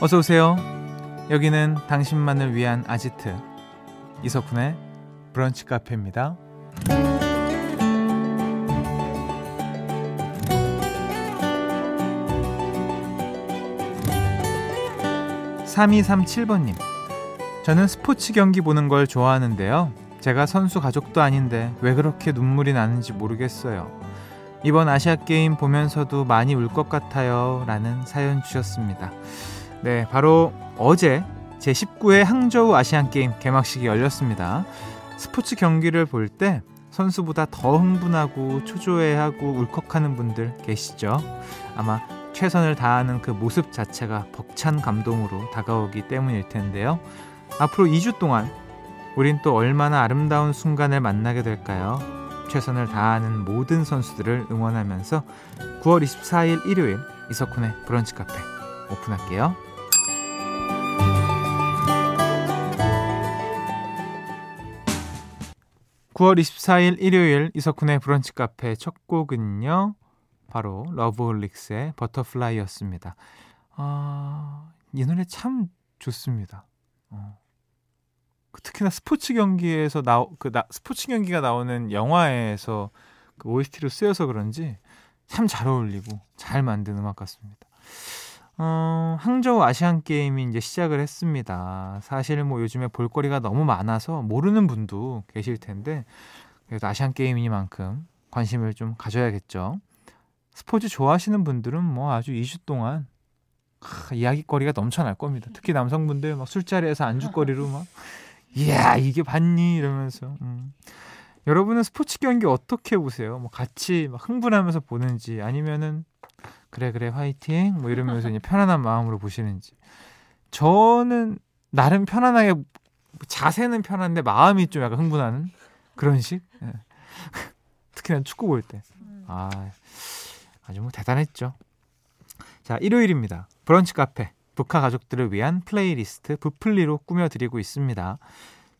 어서 오세요. 여기는 당신만을 위한 아지트 이석훈의 브런치 카페입니다. 3237번님. 저는 스포츠 경기 보는 걸 좋아하는데요. 제가 선수 가족도 아닌데 왜 그렇게 눈물이 나는지 모르겠어요. 이번 아시아 게임 보면서도 많이 울 것 같아요. 라는 사연 주셨습니다. 네, 바로 어제 제19회 항저우 아시안 게임 개막식이 열렸습니다. 스포츠 경기를 볼 때 선수보다 더 흥분하고 초조해하고 울컥하는 분들 계시죠? 아마 최선을 다하는 그 모습 자체가 벅찬 감동으로 다가오기 때문일 텐데요. 앞으로 2주 동안 우린 또 얼마나 아름다운 순간을 만나게 될까요? 최선을 다하는 모든 선수들을 응원하면서 9월 24일 일요일 이석훈의 브런치 카페 오픈할게요. 9월 24일 일요일 이석훈의 브런치 카페 첫 곡은요. 바로 러브홀릭스의 Butterfly였습니다. 아, 이 노래 참 좋습니다. 어. 그 특히나 스포츠 경기에서 나오 그 나, 스포츠 경기가 나오는 영화에서 그 OST로 쓰여서 그런지 참 잘 어울리고 잘 만든 음악 같습니다. 어, 항저우 아시안 게임이 이제 시작을 했습니다. 사실 뭐 요즘에 볼거리가 너무 많아서 모르는 분도 계실 텐데 그래도 아시안 게임이니만큼 관심을 좀 가져야겠죠. 스포츠 좋아하시는 분들은 뭐 아주 2주 동안 하, 이야기거리가 넘쳐날 겁니다. 특히 남성분들 막 술자리에서 안주거리로 막 이야 이게 봤니 이러면서 음. 여러분은 스포츠 경기 어떻게 보세요? 뭐 같이 막 흥분하면서 보는지 아니면은 그래 그래 화이팅. 뭐 이러면서 이제 편안한 마음으로 보시는지. 저는 나름 편안하게 자세는 편한데 마음이 좀 약간 흥분하는 그런 식? 예. 특히나 축구 볼 때. 아 아주 뭐 대단했죠. 자 일요일입니다. 브런치 카페. 브카 가족들을 위한 플레이리스트 브플리로 꾸며드리고 있습니다.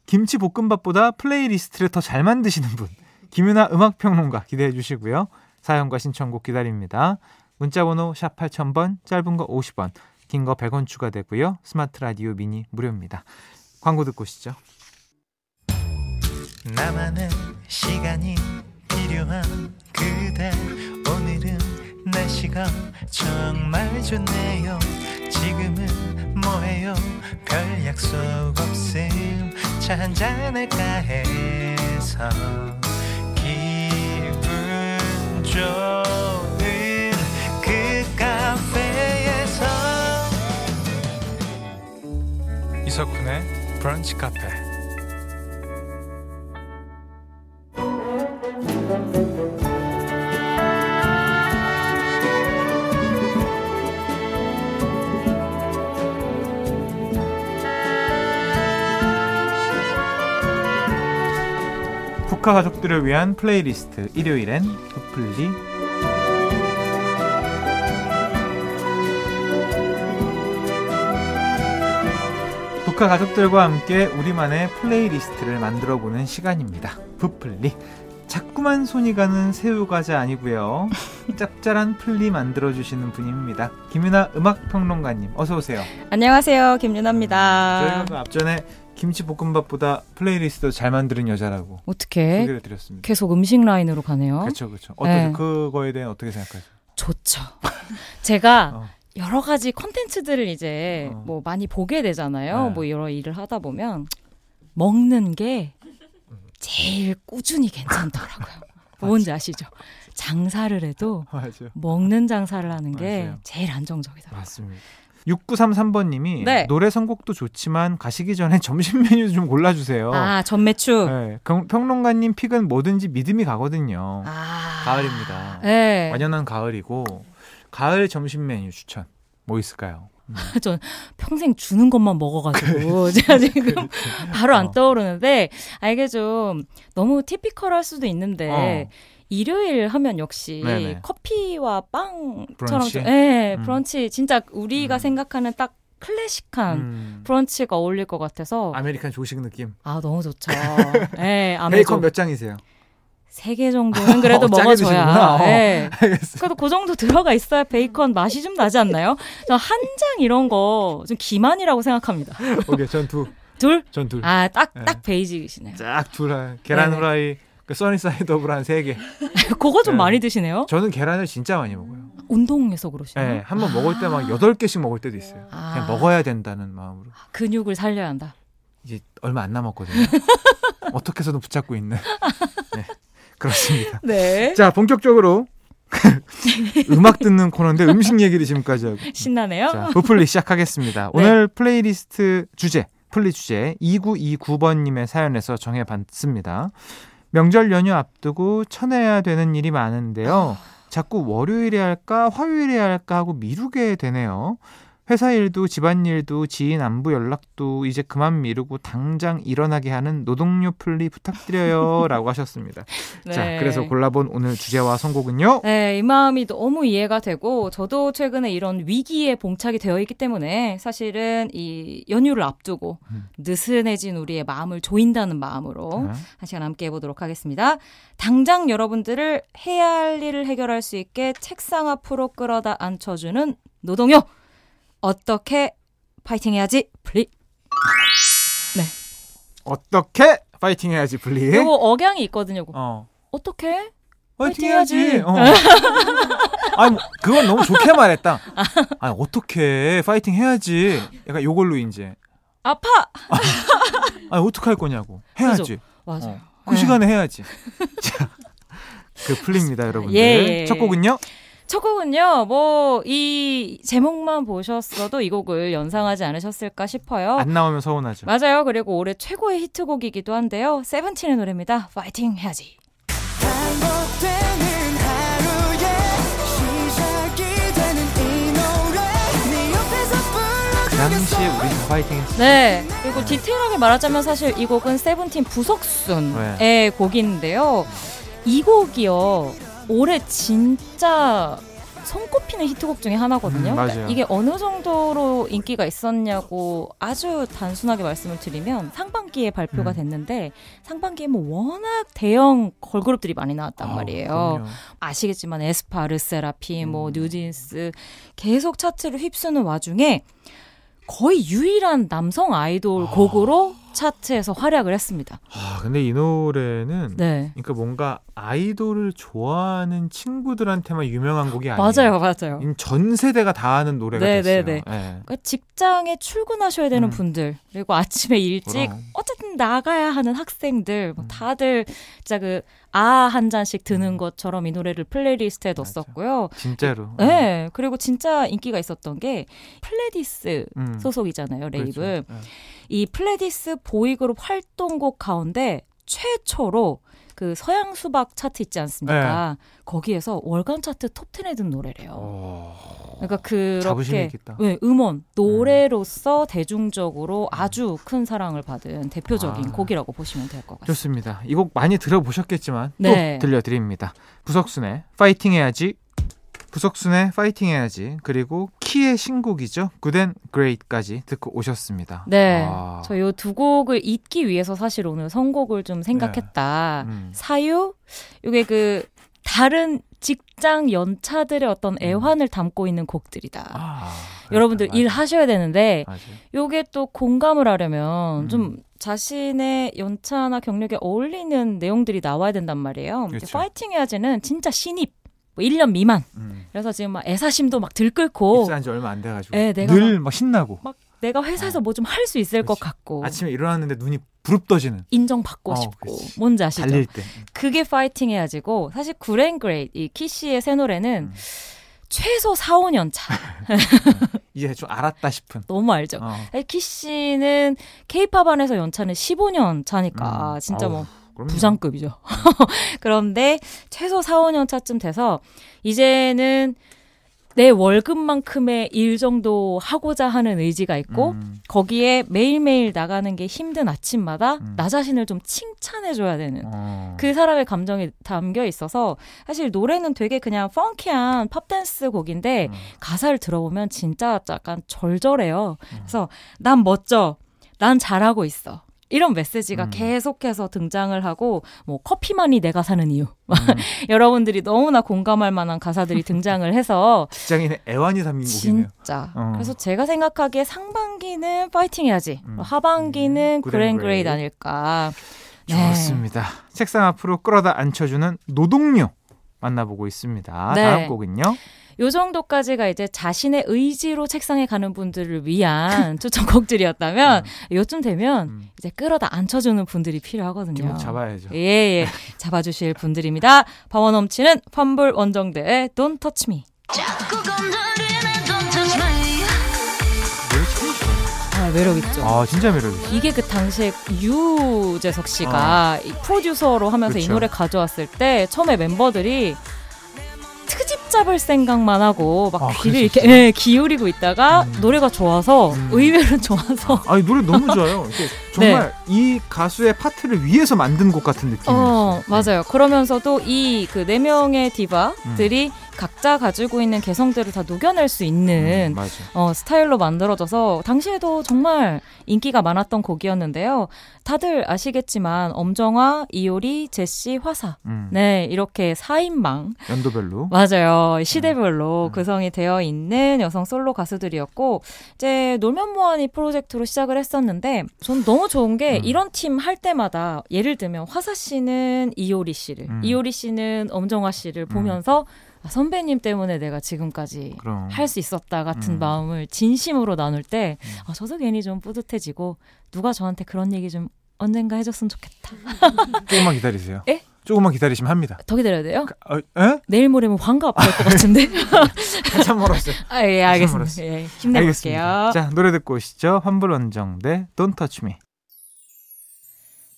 김치 볶음밥보다 플레이리스트를 더 잘 만드시는 분. 김윤하 음악평론가 기대해 주시고요. 사연과 신청곡 기다립니다 문자번호 샵 8000번, 짧은 거 50원, 긴 거 100원 추가되고요. 스마트 라디오 미니 무료입니다. 광고 듣고 오시죠. 나만의 시간이 필요한 그대 오늘은 날씨가 정말 좋네요. 지금은 뭐해요? 별 약속 없음 차 한잔할까 해서 기분 좋 이석훈의 브런치 카페. 브카 가족들을 위한 플레이리스트 일요일엔 브플리 브카 가족들과 함께 우리만의 playlist를 만들어 보는 시간입니다. 브플리. 자꾸만 손이 가는 새우과자 아니고요. 짭짤한 플리 만들어 주시는 분입니다. 김윤하 음악평론가님 어서 오세요. 안녕하세요. 김윤하입니다. 저희가 그 앞전에 김치 볶음밥보다 플레이리스트 잘 만드는 여자라고 어떻게 소개를 드렸습니다. 계속 음식 라인으로 가네요. 그렇죠, 그렇죠. 어떻게 네. 그거에 대해 어떻게 생각하세요? 좋죠. 제가 어. 여러 가지 컨텐츠들을 이제 어. 뭐 많이 보게 되잖아요. 네. 뭐 여러 일을 하다 보면 먹는 게 제일 꾸준히 괜찮더라고요. 뭔지 아시죠? 장사를 해도 맞아요. 먹는 장사를 하는 게 맞아요. 제일 안정적이더라고요. 맞습니다. 6933번님이 네. 노래 선곡도 좋지만 가시기 전에 점심 메뉴 좀 골라주세요. 아 점메추. 네. 평론가님 pick은 뭐든지 믿음이 가거든요. 아. 가을입니다. 네. 완연한 가을이고 가을 점심 메뉴 추천 뭐 있을까요? 음. 전 평생 주는 것만 먹어가지고 제가 지금 그렇죠. 바로 안 어. 떠오르는데 아 이게 좀 너무 typical할 수도 있는데 어. 일요일 하면 역시 네네. 커피와 빵처럼 좀, 네, 음. 브런치 진짜 우리가 음. 생각하는 딱 클래식한 음. 브런치가 어울릴 것 같아서 American 조식 느낌. 아 너무 좋죠. 네, 베이컨 몇 장이세요? 세개 정도는 그래도 어, 먹어줘야. 어, 네. 그래도 그 정도 들어가 있어야 베이컨 맛이 좀 나지 않나요? 저 한 장 이런 거 좀 기만이라고 생각합니다. 오케이, 전 두. 둘? 전 둘. 아, 딱, 딱 네. basic이시네요. 쫙 둘. 계란 네네. 후라이, 그 sunny side 한 세 개. 그거 좀 네. 많이 드시네요? 저는 계란을 진짜 많이 먹어요. 운동해서 그러시나요? 네, 한번 먹을 때 막 여덟 개씩 먹을 때도 있어요. 아. 그냥 먹어야 된다는 마음으로. 근육을 살려야 한다. 이제 얼마 안 남았거든요. 어떻게 해서든 붙잡고 있는. 네, 그렇습니다. 네. 자, 본격적으로 음악 듣는 코너인데 음식 얘기를 지금까지 하고. 신나네요. 자, 브플리 시작하겠습니다. 네. 오늘 플레이리스트 주제, 플리 주제 2929번 님의 사연에서 정해 봤습니다. 명절 연휴 앞두고 쳐내야 되는 일이 많은데요. 자꾸 월요일에 할까 화요일에 할까 하고 미루게 되네요. 회사 일도 집안 일도 지인 안부 연락도 이제 그만 미루고 당장 일어나게 하는 노동요 플리 부탁드려요라고 하셨습니다. 자, 네. 그래서 골라본 오늘 주제와 선곡은요. 네, 이 마음이 너무 이해가 되고 저도 최근에 이런 위기에 봉착이 되어 있기 때문에 사실은 이 연휴를 앞두고 음. 느슨해진 우리의 마음을 조인다는 마음으로 네. 한 시간 함께 해보도록 하겠습니다. 당장 여러분들을 해야 할 일을 해결할 수 있게 책상 앞으로 끌어다 앉혀주는 노동요. 어떻게 파이팅 해야지 플리. 어떻게 파이팅 해야지 플리. 요거 억양이 있거든요. 요거. 어. 어떻게? 파이팅 해야지. 어. 아니 뭐, 그건 너무 좋게 말했다. 아니 어떻게 파이팅 해야지. 약간 요걸로 이제. 아파. 아니 어떻게 할 거냐고. 해야지. 그죠. 맞아요. 어. 그 네. 시간에 해야지. 자, 그 플리입니다, 여러분들. 예, 예. 첫 곡은요? 첫 곡은요, 뭐, 이 제목만 보셨어도 이 곡을 연상하지 않으셨을까 싶어요. 안 나오면 서운하죠. 맞아요. 그리고 올해 최고의 히트곡이기도 한데요. 세븐틴의 노래입니다. 파이팅 해야지. 노래 네그 우리 다 파이팅 했어. 네. 그리고 디테일하게 말하자면 사실 이 곡은 세븐틴 부석순의 네. 곡인데요. 이 곡이요. 올해 진짜 손꼽히는 히트곡 중에 하나거든요. 음. 그러니까 이게 어느 정도로 인기가 있었냐고 아주 단순하게 말씀을 드리면 상반기에 발표가 음. 됐는데 상반기에 뭐 워낙 대형 걸그룹들이 많이 나왔단 아우, 말이에요. 그럼요. 아시겠지만 에스파, 르세라핌, 뭐 음. 뉴진스 계속 차트를 휩쓰는 와중에 거의 유일한 남성 아이돌 곡으로 차트에서 활약을 했습니다. 아, 근데 이 노래는 네. 그러니까 뭔가 아이돌을 좋아하는 친구들한테만 유명한 곡이 아니에요. 맞아요, 맞아요. 이전 세대가 다 아는 노래가 네, 됐어요. 네, 네. 예. 그러니까 직장에 출근하셔야 되는 음. 분들 그리고 아침에 일찍 그럼. 어쨌든 나가야 하는 학생들 뭐 음. 다들 진짜 그 아아 한 잔씩 드는 음. 것처럼 이 노래를 playlist에. 넣었었고요. 진짜로. 네, 그리고 진짜 인기가 있었던 게 플레디스 음. 소속이잖아요, 레이블. 그렇죠. 예. 이 플레디스 보이그룹 활동곡 가운데 최초로 그 서양 수박 차트 있지 않습니까? 거기에서 월간 차트 톱 10에 든 노래래요. 어, 그러니까 그렇게. 네, 음원 노래로서 대중적으로 아주 큰 사랑을 받은 대표적인 아. 곡이라고 보시면 될 것 같습니다. 좋습니다. 이 곡 많이 들어보셨겠지만 네. 또 들려드립니다. 부석순의 파이팅 해야지. 부석순의 파이팅 해야지. 그리고 키의 신곡이죠. Good and Great까지 듣고 오셨습니다. 네, 아, 저요 두 곡을 잊기 위해서 사실 오늘 선곡을 좀 생각했다. 음. 사유 이게 그 다른 직장 연차들의 어떤 애환을 담고 있는 곡들이다. 음. 아, 여러분들 맞아. 일 하셔야 되는데 맞아요. 요게 또 공감을 하려면 음. 좀 자신의 연차나 경력에 어울리는 내용들이 나와야 된단 말이에요. 그렇죠. 파이팅 해야지는 진짜 신입 뭐 1년 미만. 음. 그래서 지금 막 애사심도 막 들끓고 입사한 지 얼마 안 돼 가지고 예, 내가 늘막 신나고 막 내가 회사에서 뭐좀 할 수 있을 것 그렇지. 같고 아침에 일어났는데 눈이 부릅떠지는 인정받고 어, 싶고 그렇지. 뭔지 아시죠? 달릴 때. 그게 파이팅 해야지고 사실 그랜그레이트 이 키씨의 새 노래는 음. 최소 4, 5년 차 이제 좀 알았다 싶은. 너무 알죠. 어. 키씨는 케이팝 안에서 연차는 15년 차니까 음. 진짜 아우, 뭐 그럼요. 부장급이죠. 그런데 최소 4, 5년 차쯤 돼서 이제는 내 월급만큼의 일 정도 하고자 하는 의지가 있고 음. 거기에 매일매일 나가는 게 힘든 아침마다 음. 나 자신을 좀 칭찬해 줘야 되는 어. 그 사람의 감정이 담겨 있어서 사실 노래는 되게 그냥 funky한 팝댄스 곡인데 음. 가사를 들어보면 진짜 약간 절절해요. 음. 그래서 난 멋져. 난 잘하고 있어. 이런 메시지가 음. 계속해서 등장을 하고 뭐 커피만이 내가 사는 이유 음. 여러분들이 너무나 공감할 만한 가사들이 등장을 해서 직장인의 애환이 담긴 곡이네요. 진짜 어. 그래서 제가 생각하기에 상반기는 파이팅 해야지 음. 하반기는 음, Good and Great. Great 아닐까 네. 좋습니다. 책상 앞으로 끌어다 앉혀주는 노동요 만나보고 있습니다. 네. 다음 곡은요. 요 정도까지가 이제 자신의 의지로 책상에 가는 분들을 위한 추천곡들이었다면 요쯤 되면 음. 이제 끌어다 앉혀주는 분들이 필요하거든요. 잡아야죠. 예, 예. 잡아주실 분들입니다. 파워 넘치는 환불 원정대의 Don't Touch Me. 참 좋아요. 아, 매력 있죠. 아 진짜 매력있어. 이게 그 당시에 유재석 씨가 이 프로듀서로 하면서 이 아. 그쵸. 노래 가져왔을 때 처음에 멤버들이 트집 잡을 생각만 하고 막 아, 귀를 이렇게 그랬었어요? 예, 기울이고 있다가 음. 노래가 좋아서 음. 의외로 좋아서 아니 노래 너무 좋아요. 이게 정말 이 가수의 파트를 위해서 만든 곡 같은 느낌이었어요. 어, 맞아요. 그러면서도 이 그 네 명의 디바들이 각자 가지고 있는 개성들을 다 녹여낼 수 있는 음. 어, 스타일로 만들어져서 당시에도 정말 인기가 많았던 곡이었는데요. 다들 아시겠지만 엄정화, 이효리, 제시, 화사. 음, 네, 이렇게 4인방. 연도별로. 맞아요. 시대별로 음. 구성이 되어 있는 여성 솔로 가수들이었고 이제 놀면 뭐하니 프로젝트로 시작을 했었는데 전 너무 좋은 게 음. 이런 팀 할 때마다 예를 들면 화사 씨는 이효리 씨를, 음. 이효리 씨는 엄정화 씨를 보면서 아, 선배님 때문에 내가 지금까지. 할 수 있었다 같은 음. 마음을 진심으로 나눌 때 음. 아, 저도 괜히 좀 뿌듯해지고 누가 저한테 그런 얘기 좀 언젠가 해줬으면 좋겠다. 조금만 기다리세요. 예? 조금만 기다리시면 합니다. 더 기다려야 돼요? 어, 에? 내일 모레면 환갑 될것 같은데. 한참 멀었어요. 아, 예, 알겠습니다. 예, 힘내볼게요. 자 노래 듣고 오시죠. 환불 원정대 Don't Touch Me.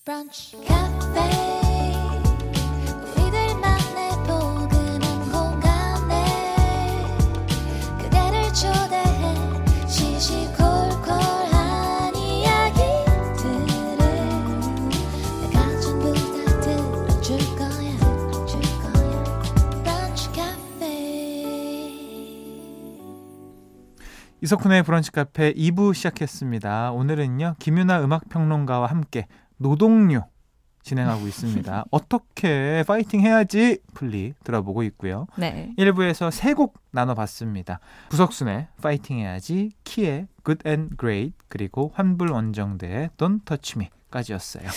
브런치 카페 이석훈의 브런치 카페 2부 시작했습니다. 오늘은요 김윤하 음악평론가와 함께 노동요 진행하고 있습니다. 어떻게 파이팅 해야지 플리 들어보고 있고요. 네. 1부에서 세 곡 나눠봤습니다. 부석순의 파이팅 해야지, 키의 Good and Great, 그리고 환불 원정대의 Don't Touch Me까지였어요.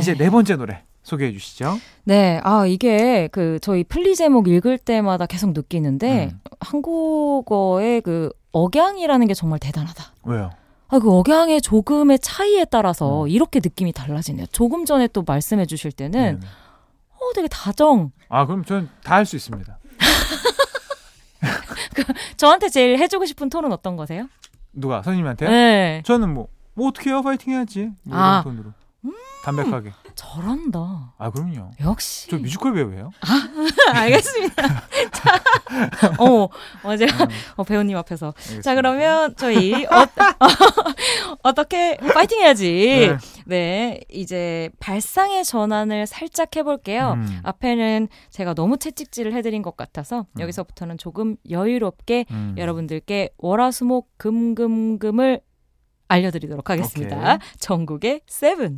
이제 네 번째 노래 소개해 주시죠. 네, 아, 이게 그 저희 플리 제목 읽을 때마다 계속 느끼는데 음. 한국어의 그 억양이라는 게 정말 대단하다. 왜요? 아, 그 억양의 조금의 차이에 따라서 음. 이렇게 느낌이 달라지네요. 조금 전에 또 말씀해 주실 때는 네. 어, 되게 다정. 아 그럼 저는 다 할 수 있습니다. 저한테 제일 해주고 싶은 톤은 어떤 거세요? 누가 선생님한테요? 네. 저는 뭐, 뭐 어떻게 해요? 파이팅 해야지. 뭐 이런 아. 톤으로. 담백하게. 잘한다. 아 그럼요. 역시. 저 뮤지컬 배우예요. 알겠습니다. 자, 어, 맞아요. 음, 어, 배우님 앞에서. 알겠습니다. 자, 그러면 저희 어, 어떻게 파이팅 해야지. 네. 네, 이제 발상의 전환을 살짝 해볼게요. 음, 앞에는 제가 너무 채찍질을 해드린 것 같아서 음. 여기서부터는 조금 여유롭게 음. 여러분들께 월화수목 금금금을 알려드리도록 하겠습니다. 오케이. 전국의 세븐.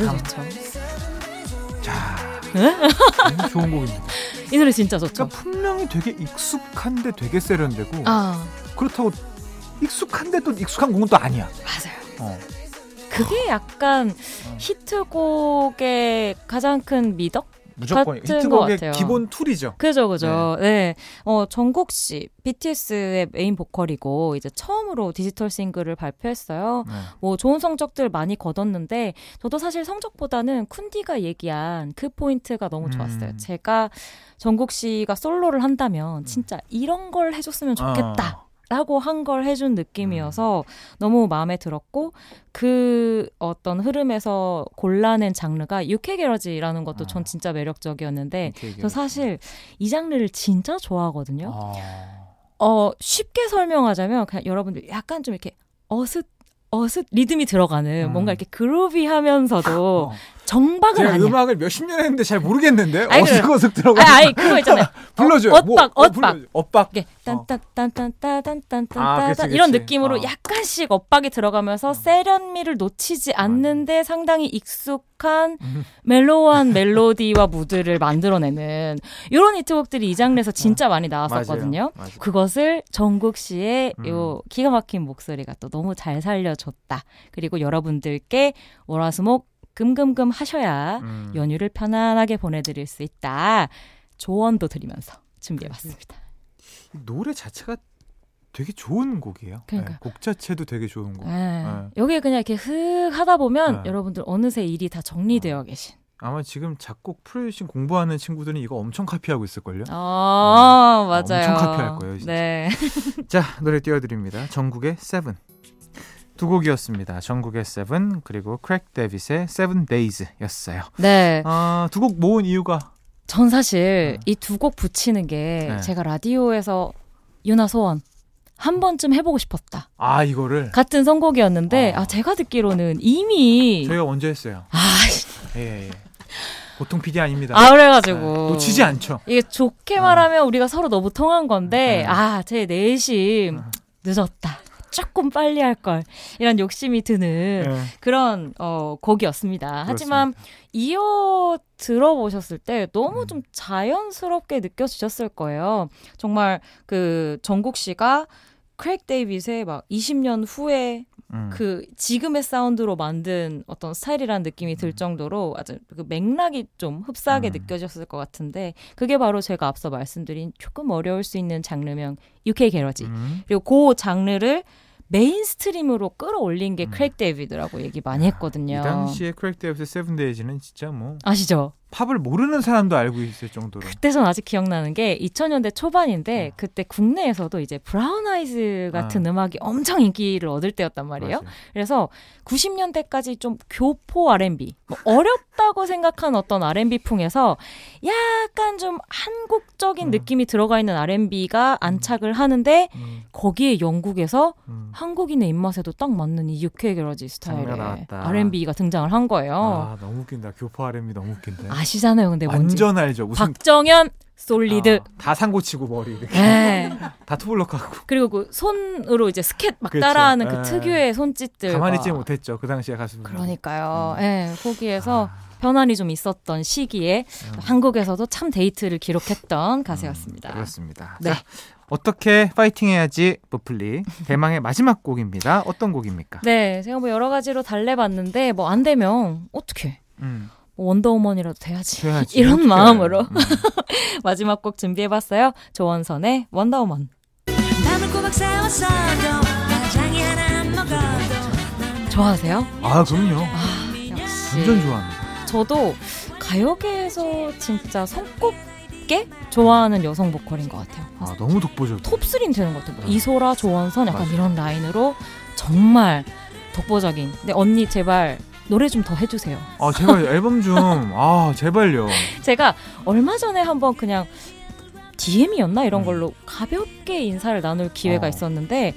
좋죠. 자, 네? 너무 좋은 곡입니다. 이 노래 진짜 좋죠. 그러니까 분명히 되게 익숙한데 되게 세련되고 아 그렇다고 익숙한데 또 익숙한 곡은 또 아니야. 맞아요. 어. 그게 약간 어. 히트곡의 가장 큰 미덕? 무조건 같은 것 히트곡의 같아요. 기본 툴이죠. 그죠, 그죠. 네. 어, 정국 씨, BTS의 메인 보컬이고, 이제 처음으로 디지털 싱글을 발표했어요. 네. 뭐, 좋은 성적들 많이 거뒀는데, 저도 사실 성적보다는 쿤디가 얘기한 그 포인트가 너무 좋았어요. 음. 제가 정국 씨가 솔로를 한다면, 진짜 이런 걸 해줬으면 좋겠다. 어. 라고 한 걸 해준 느낌이어서 너무 마음에 들었고 그 어떤 흐름에서 골라낸 장르가 UK 게러지라는 것도 전 어. 진짜 매력적이었는데 저. 사실 이 장르를 진짜 좋아하거든요. 아. 어 쉽게 설명하자면 그냥 여러분들 약간 좀 이렇게 어슷 어슷 리듬이 들어가는 음. 뭔가 이렇게 그루비하면서도 어. 정박은 아니야. 음악을 몇십 년 했는데 잘 모르겠는데 아니, 그래. 어색어색 들어가. 아니, 아니 그거 있잖아요. 불러줘요. 엇박, 뭐, 어, 엇박. 불러줘. 엇박. 이게 딴딴딴딴딴딴딴딴 아. 이런 느낌으로 어. 약간씩 엇박이 들어가면서 세련미를 놓치지 않는데 상당히 익숙한 음. 멜로우한 멜로디와 무드를 만들어내는 이런 히트곡들이 이 장르에서 진짜 많이 나왔었거든요. 맞아요. 맞아요. 그것을 정국 씨의 음. 요 기가 막힌 목소리가 또 너무 잘 살려줬다. 그리고 여러분들께 월화수목 금금금 하셔야 음. 연휴를 편안하게 보내드릴 수 있다. 조언도 드리면서 준비해봤습니다. 이 노래 자체가 되게 좋은 곡이에요. 그러니까요. 네, 곡 자체도 되게 좋은 곡. 네. 네. 여기 그냥 이렇게 흐 하다 보면 네. 여러분들 어느새 일이 다 정리되어 계신. 아마 지금 작곡 프로듀싱 공부하는 친구들은 이거 엄청 카피하고 있을걸요. 아, 맞아요. 엄청 카피할 거예요, 진짜. 네. 자 노래 띄워드립니다. 정국의 Seven 두 곡이었습니다. 정국의 Seven 그리고 Craig David의 Seven Days였어요. 네. 아, 두곡 모은 이유가 전 사실 네. 이두 곡 붙이는 게 네. 제가 라디오에서 유나 소원 한 번쯤 해보고 싶었다. 아 이거를 같은 선곡이었는데 아. 아 제가 듣기로는 이미 저희가 먼저 했어요. 아, 예, 예. 보통 PD 아닙니다. 아 네, 그래가지고 놓치지 않죠. 이게 좋게 말하면 우리가 서로 너무 통한 건데 네. 아제 내심 어. 늦었다. 조금 빨리 할 걸 이런 욕심이 드는 예. 그런 어 곡이었습니다. 하지만 이어 들어보셨을 때 너무 음. 좀 자연스럽게 느껴지셨을 거예요. 정말 그 정국 씨가 Craig David의 막 20년 후에 음. 그 지금의 사운드로 만든 어떤 스타일이라는 느낌이 들 음. 정도로 아주 그 맥락이 좀 흡사하게 음. 느껴졌을 것 같은데 그게 바로 제가 앞서 말씀드린 조금 어려울 수 있는 장르명 UK garage 음. 그리고 그 장르를 mainstream으로 끌어올린 게 음. Craig David라고 얘기 많이 했거든요. 이 당시에 Craig David의 Seven Days는 진짜 뭐 아시죠? 팝을 모르는 사람도 알고 있을 정도로 그때 전 아직 기억나는 게 2000년대 초반인데 그때 국내에서도 이제 브라운 아이즈 같은 아. 음악이 엄청 인기를 얻을 때였단 말이에요. 맞아요. 그래서 90년대까지 좀 교포 R&B, 뭐 어렵다고 생각한 어떤 R&B 풍에서 약간 좀 한국적인 음. 느낌이 들어가 있는 R&B가 안착을 하는데 음, 거기에 영국에서 음. 한국인의 입맛에도 딱 맞는 이 UK 게러지 스타일의. R&B가 등장을 한 거예요. 아 너무 웃긴다. 교포 R&B 너무 웃긴데. 아시잖아요, 근데 뭔지. 완전 알죠. 무슨 박정현 솔리드. 아, 다 상고치고 머리 이렇게 네. 다 투블럭하고 그리고 그 손으로 이제 scat 막 그렇죠. 따라하는 그 예. 특유의 손짓들. 가만히 있지 못했죠. 그 당시에 가수분. 그러니까요. 음. 예, 거기에서 아, 변환이 좀 있었던 시기에 음. 한국에서도 참 데이트를 기록했던 가수였습니다. 음, 그렇습니다. 네. 자, 어떻게 파이팅 해야지 브플리 대망의 마지막 곡입니다. 어떤 곡입니까? 네, 제가 뭐 여러 가지로 달래봤는데 뭐 안 되면 어떻게 음, 뭐 원더우먼이라도 돼야지. 돼야지. 이런. 마음으로 음. 마지막 곡 준비해봤어요. 조원선의 원더우먼. 좋아하세요? 아 그럼요. 역시. 완전 좋아합니다. 저도 가요계에서 진짜 손꼽게 좋아하는 여성 보컬인 것 같아요. 아 너무 독보적. 톱3는 되는 것 같아요. 뭐 음. 이소라, 조원선 약간 맞아요. 이런 라인으로 정말 독보적인. 근데 언니 제발 노래 좀 더 해주세요. 아 제발 앨범 좀. 아 제발요. 제가 얼마 전에 한번 그냥 DM이었나 이런 음. 걸로 가볍게 인사를 나눌 기회가 어. 있었는데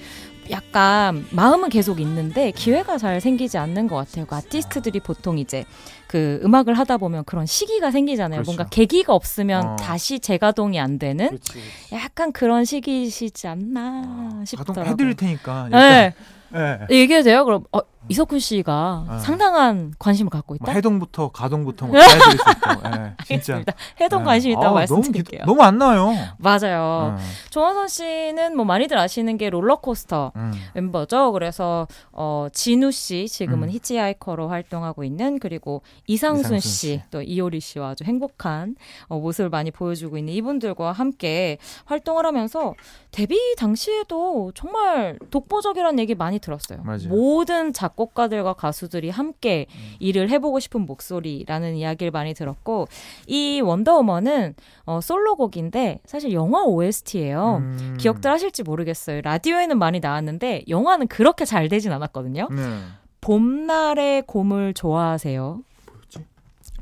약간 마음은 계속 있는데 기회가 잘 생기지 않는 것 같아요. 그 아티스트들이 보통 이제 그 음악을 하다 보면 그런 시기가 생기잖아요. 그렇죠. 뭔가 계기가 없으면 어. 다시 재가동이 안 되는 그렇지. 약간 그런 시기시지 않나 가동 싶더라고요. 해드릴 테니까. 네. 네. 얘기해도 돼요? 그럼 어, 이석훈 씨가 어. 상당한 관심을 갖고 뭐 있다. 해동부터 가동부터 뭐 수 있고. 네, 진짜. 해동 네. 관심 있다고 아, 말씀드릴게요. 너무, 기- 너무 안 나요. 맞아요. 음. 조원선 씨는 뭐 많이들 아시는 게 롤러코스터 음. 멤버죠. 그래서 어 진우 씨 지금은 음. 히치하이커로 활동하고 있는 그리고 이상순, 이상순 씨, 씨. 또 이효리 씨와 아주 행복한 어, 모습을 많이 보여주고 있는 이분들과 함께 활동을 하면서 데뷔 당시에도 정말 독보적이라는 얘기 많이 들었어요. 맞아요. 모든 작 곡가들과 가수들이 함께 음. 일을 해보고 싶은 목소리라는 이야기를 많이 들었고 이 원더우먼은 어, 솔로곡인데 사실 영화 OST예요. 음. 기억들 하실지 모르겠어요. 라디오에는 많이 나왔는데 영화는 그렇게 잘 되진 않았거든요. 네. 봄날의 곰을 좋아하세요.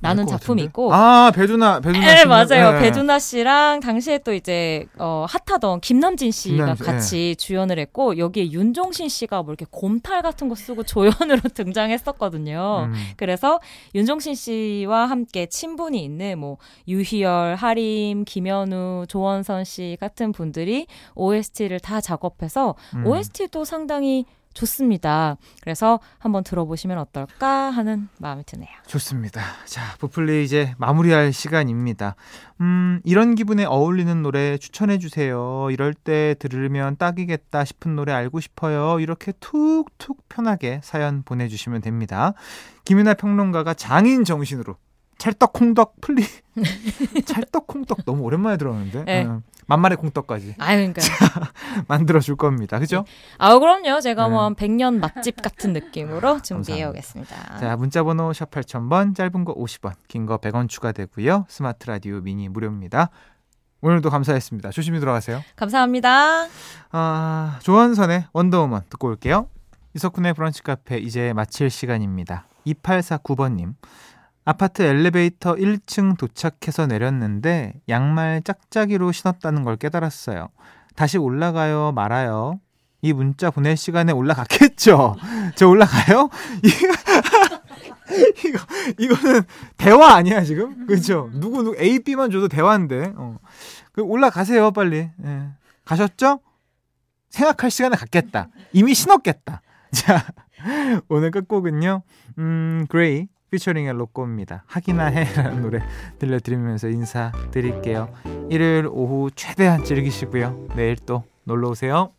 라는 알것 작품이? 있고 아 배두나 배두나 네, 씨는- 맞아요. 네. 배두나 씨랑 당시에 또 이제 어, 핫하던 김남진 씨가 김남진, 같이 주연을 했고 여기에 윤종신 씨가 뭐 이렇게 곰탈 같은 거 쓰고 조연으로 등장했었거든요. 음. 그래서 윤종신 씨와 함께 친분이 있는 뭐 유희열, 하림, 김현우, 조원선 씨 같은 분들이 OST를 다 작업해서 음. OST도 상당히 좋습니다. 그래서 한번 들어보시면 어떨까 하는 마음이 드네요. 좋습니다. 자, 부플리 이제 마무리할 시간입니다. 음, 이런 기분에 어울리는 노래 추천해 주세요. 이럴 때 들으면 딱이겠다 싶은 노래 알고 싶어요. 이렇게 툭툭 편하게 사연 보내 주시면 됩니다. 김윤아 평론가가 장인 정신으로 찰떡콩떡 플리 찰떡콩떡 너무 오랜만에 들었는데 네. 음, 만만의 콩떡까지 아 그러니까 만들어 줄 겁니다. 그죠? 아 그럼요. 제가 네. 뭐한 100년 맛집 같은 느낌으로 준비해 오겠습니다. 자, 문자번호 샵 8000번, 짧은 거 50원, 긴 거 100원 추가되고요. 스마트 라디오 미니 무료입니다. 오늘도 감사했습니다. 조심히 들어가세요. 감사합니다. 아, 조원선의 원더우먼 듣고 올게요. 이석훈의 브런치 카페 이제 마칠 시간입니다. 2849번님. 아파트 엘리베이터 1층 도착해서 내렸는데 양말 짝짝이로 신었다는 걸 깨달았어요. 다시 올라가요, 말아요. 이 문자 보낼 시간에 올라갔겠죠? 저 올라가요? 이거, 이거는 대화 아니야, 지금? 그죠? 누구, 누구, A, B만 줘도 대화인데. 어. 그 올라가세요, 빨리. 예. 가셨죠? 생각할 시간을 갖겠다. 이미 신었겠다. 자, 오늘 끝곡은요. 음, 그레이 피처링의 로꼬입니다. 하기나 해라는 노래 들려드리면서 인사드릴게요. 일요일 오후 최대한 즐기시고요. 내일 또 놀러 오세요.